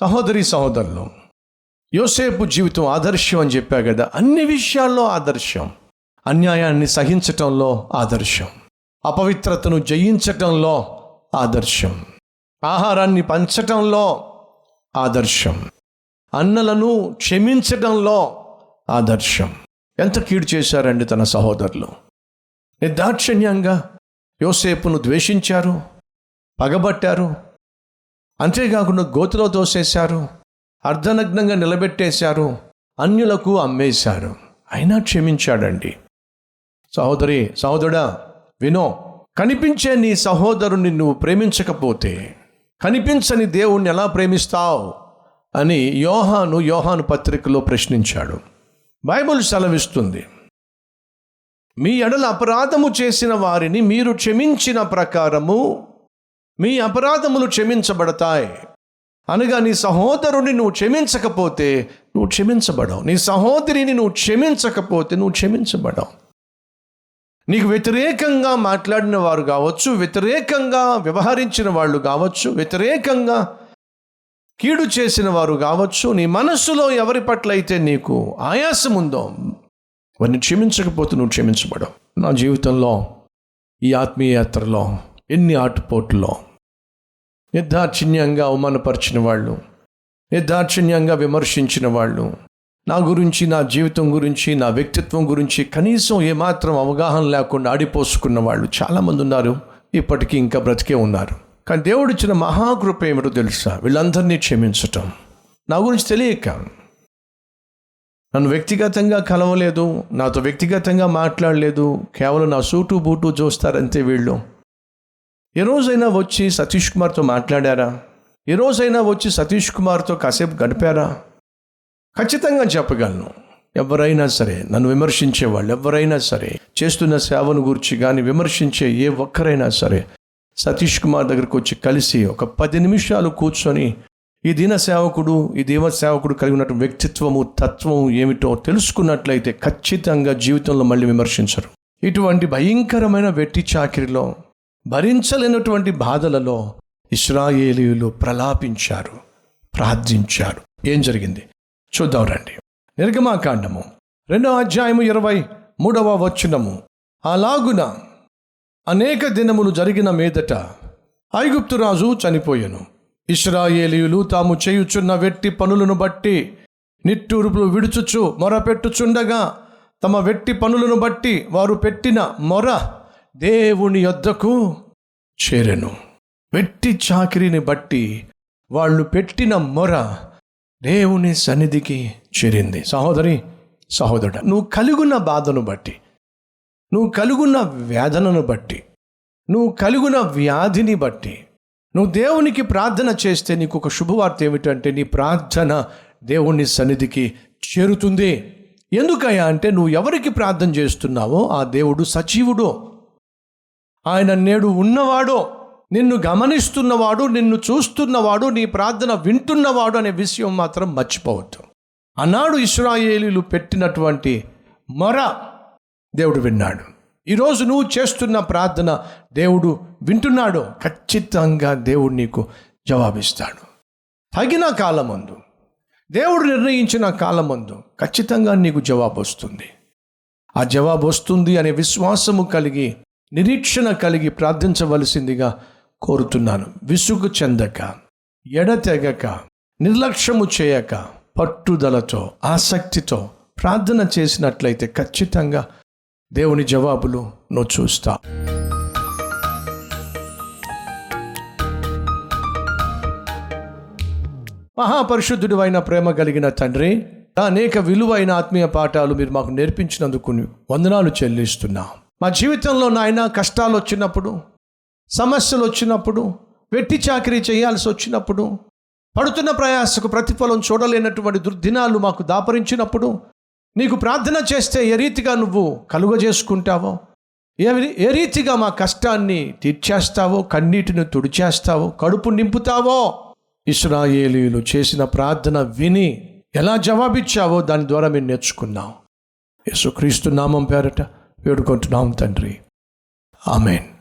సహోదరి సహోదరులు యోసేపు జీవితం ఆదర్శం అని చెప్పా కదా అన్ని విషయాల్లో ఆదర్శం. అన్యాయాన్ని సహించటంలో ఆదర్శం. అపవిత్రతను జయించటంలో ఆదర్శం. ఆహారాన్ని పంచటంలో ఆదర్శం. అన్నలను క్షమించటంలో ఆదర్శం. ఎంత కీడు చేశారండి తన సహోదరులు. నిర్దాక్షిణ్యంగా యోసేపును ద్వేషించారు పగబట్టారు అంతేకాకుండా గోతులో తోసేశారు అర్ధనగ్నంగా నిలబెట్టేశారు అన్యులకు అమ్మేశారు. అయినా క్షమించాడండి. సహోదరి సహోదరుడా వినో కనిపించే నీ సహోదరుని నువ్వు ప్రేమించకపోతే కనిపించని దేవుణ్ణి ఎలా ప్రేమిస్తావు? అని యోహాను యోహాను పత్రికలో ప్రశ్నించాడు. బైబిల్ సెలవిస్తుంది మీ ఎడల అపరాధము చేసిన వారిని మీరు క్షమించిన ప్రకారము మీ అపరాధములు క్షమించబడతాయి. అనగా నీ సహోదరుని నువ్వు క్షమించకపోతే నువ్వు క్షమించబడవు. నీ సహోదరిని నువ్వు క్షమించకపోతే నువ్వు క్షమించబడవు. నీకు వ్యతిరేకంగా మాట్లాడిన వారు కావచ్చు వ్యతిరేకంగా వ్యవహరించిన వాళ్ళు కావచ్చు వ్యతిరేకంగా కీడు చేసిన వారు కావచ్చు నీ మనస్సులో ఎవరి పట్ల అయితే నీకు ఆయాసం ఉందో వారిని క్షమించకపోతే నువ్వు క్షమించబడవు. నా జీవితంలో ఈ ఆత్మీయ యాత్రలో ఎన్ని ఆటుపోట్లో నిర్దాక్షిణ్యంగా అవమానపరిచిన వాళ్ళు నిర్దాక్షిణ్యంగా విమర్శించిన వాళ్ళు నా గురించి నా జీవితం గురించి నా వ్యక్తిత్వం గురించి కనీసం ఏమాత్రం అవగాహన లేకుండా ఆడిపోసుకున్న వాళ్ళు చాలామంది ఉన్నారు. ఇప్పటికీ ఇంకా బ్రతికే ఉన్నారు. కానీ దేవుడు ఇచ్చిన మహాకృప ఏమిటో తెలుసా? వీళ్ళందరినీ క్షమించటం. నా గురించి తెలియక. నన్ను వ్యక్తిగతంగా కలవలేదు నాతో వ్యక్తిగతంగా మాట్లాడలేదు కేవలం నా సూటు బూటు చూస్తారంతే వీళ్ళు. ఏ రోజైనా వచ్చి సతీష్ కుమార్తో మాట్లాడారా? ఏ రోజైనా వచ్చి సతీష్ కుమార్తో కాసేపు గడిపారా? ఖచ్చితంగా చెప్పగలను. ఎవరైనా సరే నన్ను విమర్శించే వాళ్ళు ఎవరైనా సరే చేస్తున్న సేవను గురించి కానీ విమర్శించే ఏ ఒక్కరైనా సరే సతీష్ కుమార్ దగ్గరకు వచ్చి కలిసి ఒక పది నిమిషాలు కూర్చొని ఈ దీన సేవకుడు ఈ దేవ సేవకుడు కలిగి ఉన్న వ్యక్తిత్వము తత్వము ఏమిటో తెలుసుకున్నట్లయితే ఖచ్చితంగా జీవితంలో మళ్ళీ విమర్శించరు. ఇటువంటి భయంకరమైన వెట్టి చాకిరిలో భరించలేనటువంటి బాధలలో ఇస్రాయేలీయులు ప్రలాపించారు ప్రార్థించారు. ఏం జరిగింది? చూద్దాం రండి. నిర్గమాకాండము. రెండవ అధ్యాయము ఇరవై మూడవ వచనము. అలాగున అనేక దినములు జరిగిన మీదట ఐగుప్తు రాజు చనిపోయెను. ఇస్రాయేలీయులు తాము చేయుచున్న వెట్టి పనులను బట్టి నిట్టూరుపులు విడుచుచు మొర పెట్టుచుండగా తమ వెట్టి పనులను బట్టి వారు పెట్టిన మొర దేవుని యొద్దకు చేరెను. వెట్టి చాకిరిని బట్టి వాళ్ళు పెట్టిన మొర దేవుని సన్నిధికి చేరింది. సహోదరి సహోదరుడు నువ్వు కలుగున్న బాధను బట్టి నువ్వు కలుగున్న వేదనను బట్టి నువ్వు కలుగున్న వ్యాధిని బట్టి నువ్వు దేవునికి ప్రార్థన చేస్తే నీకు ఒక శుభవార్త ఏమిటంటే నీ ప్రార్థన దేవుని సన్నిధికి చేరుతుంది. ఎందుకయ్యా అంటే నువ్వు ఎవరికి ప్రార్థన చేస్తున్నావో ఆ దేవుడు సజీవుడు. ఆయన నేడు ఉన్నవాడో నిన్ను గమనిస్తున్నవాడు నిన్ను చూస్తున్నవాడు నీ ప్రార్థన వింటున్నవాడు అనే విషయం మాత్రం మర్చిపోవద్దు. ఆనాడు ఇస్రాయేలీలు పెట్టినటువంటి మొర దేవుడు విన్నాడు. ఈరోజు నువ్వు చేస్తున్న ప్రార్థన దేవుడు వింటున్నాడు ఖచ్చితంగా దేవుడు నీకు జవాబిస్తాడు. తగిన కాలమందు దేవుడు నిర్ణయించిన కాలమందు ఖచ్చితంగా నీకు జవాబు వస్తుంది ఆ జవాబు వస్తుంది అనే విశ్వాసము కలిగి నిరీక్షణ కలిగి ప్రార్థించవలసిందిగా కోరుతున్నాను. విసుగు చెందక ఎడతెగక నిర్లక్ష్యము చేయక పట్టుదలతో ఆసక్తితో ప్రార్థన చేసినట్లయితే ఖచ్చితంగా దేవుని జవాబులు నువ్వు చూస్తా మహాపరిశుద్ధుడు అయిన ప్రేమ కలిగిన తండ్రి అనేక విలువైన ఆత్మీయ పాఠాలు మీరు మాకు నేర్పించినందుకు వందనాలు చెల్లిస్తున్నాం. మా జీవితంలో నాయన కష్టాలు వచ్చినప్పుడు సమస్యలు వచ్చినప్పుడు వెట్టి చాకరీ చేయాల్సి వచ్చినప్పుడు పడుతున్న ప్రయాసకు ప్రతిఫలం చూడలేనటువంటి దుర్దినాలు మాకు దాపరించినప్పుడు నీకు ప్రార్థన చేస్తే ఏ రీతిగా నువ్వు కలుగజేసుకుంటావో ఏ ఏ రీతిగా మా కష్టాన్ని తీర్చేస్తావో కన్నీటిని తుడిచేస్తావో కడుపు నింపుతావో ఇస్రాయేలీలు చేసిన ప్రార్థన విని ఎలా జవాబిచ్చావో దాని ద్వారా మేము నేర్చుకున్నాం. యేసుక్రీస్తు నామం పేరట. వేడుకుంటున్నాం తండ్రి. ఆమెన్.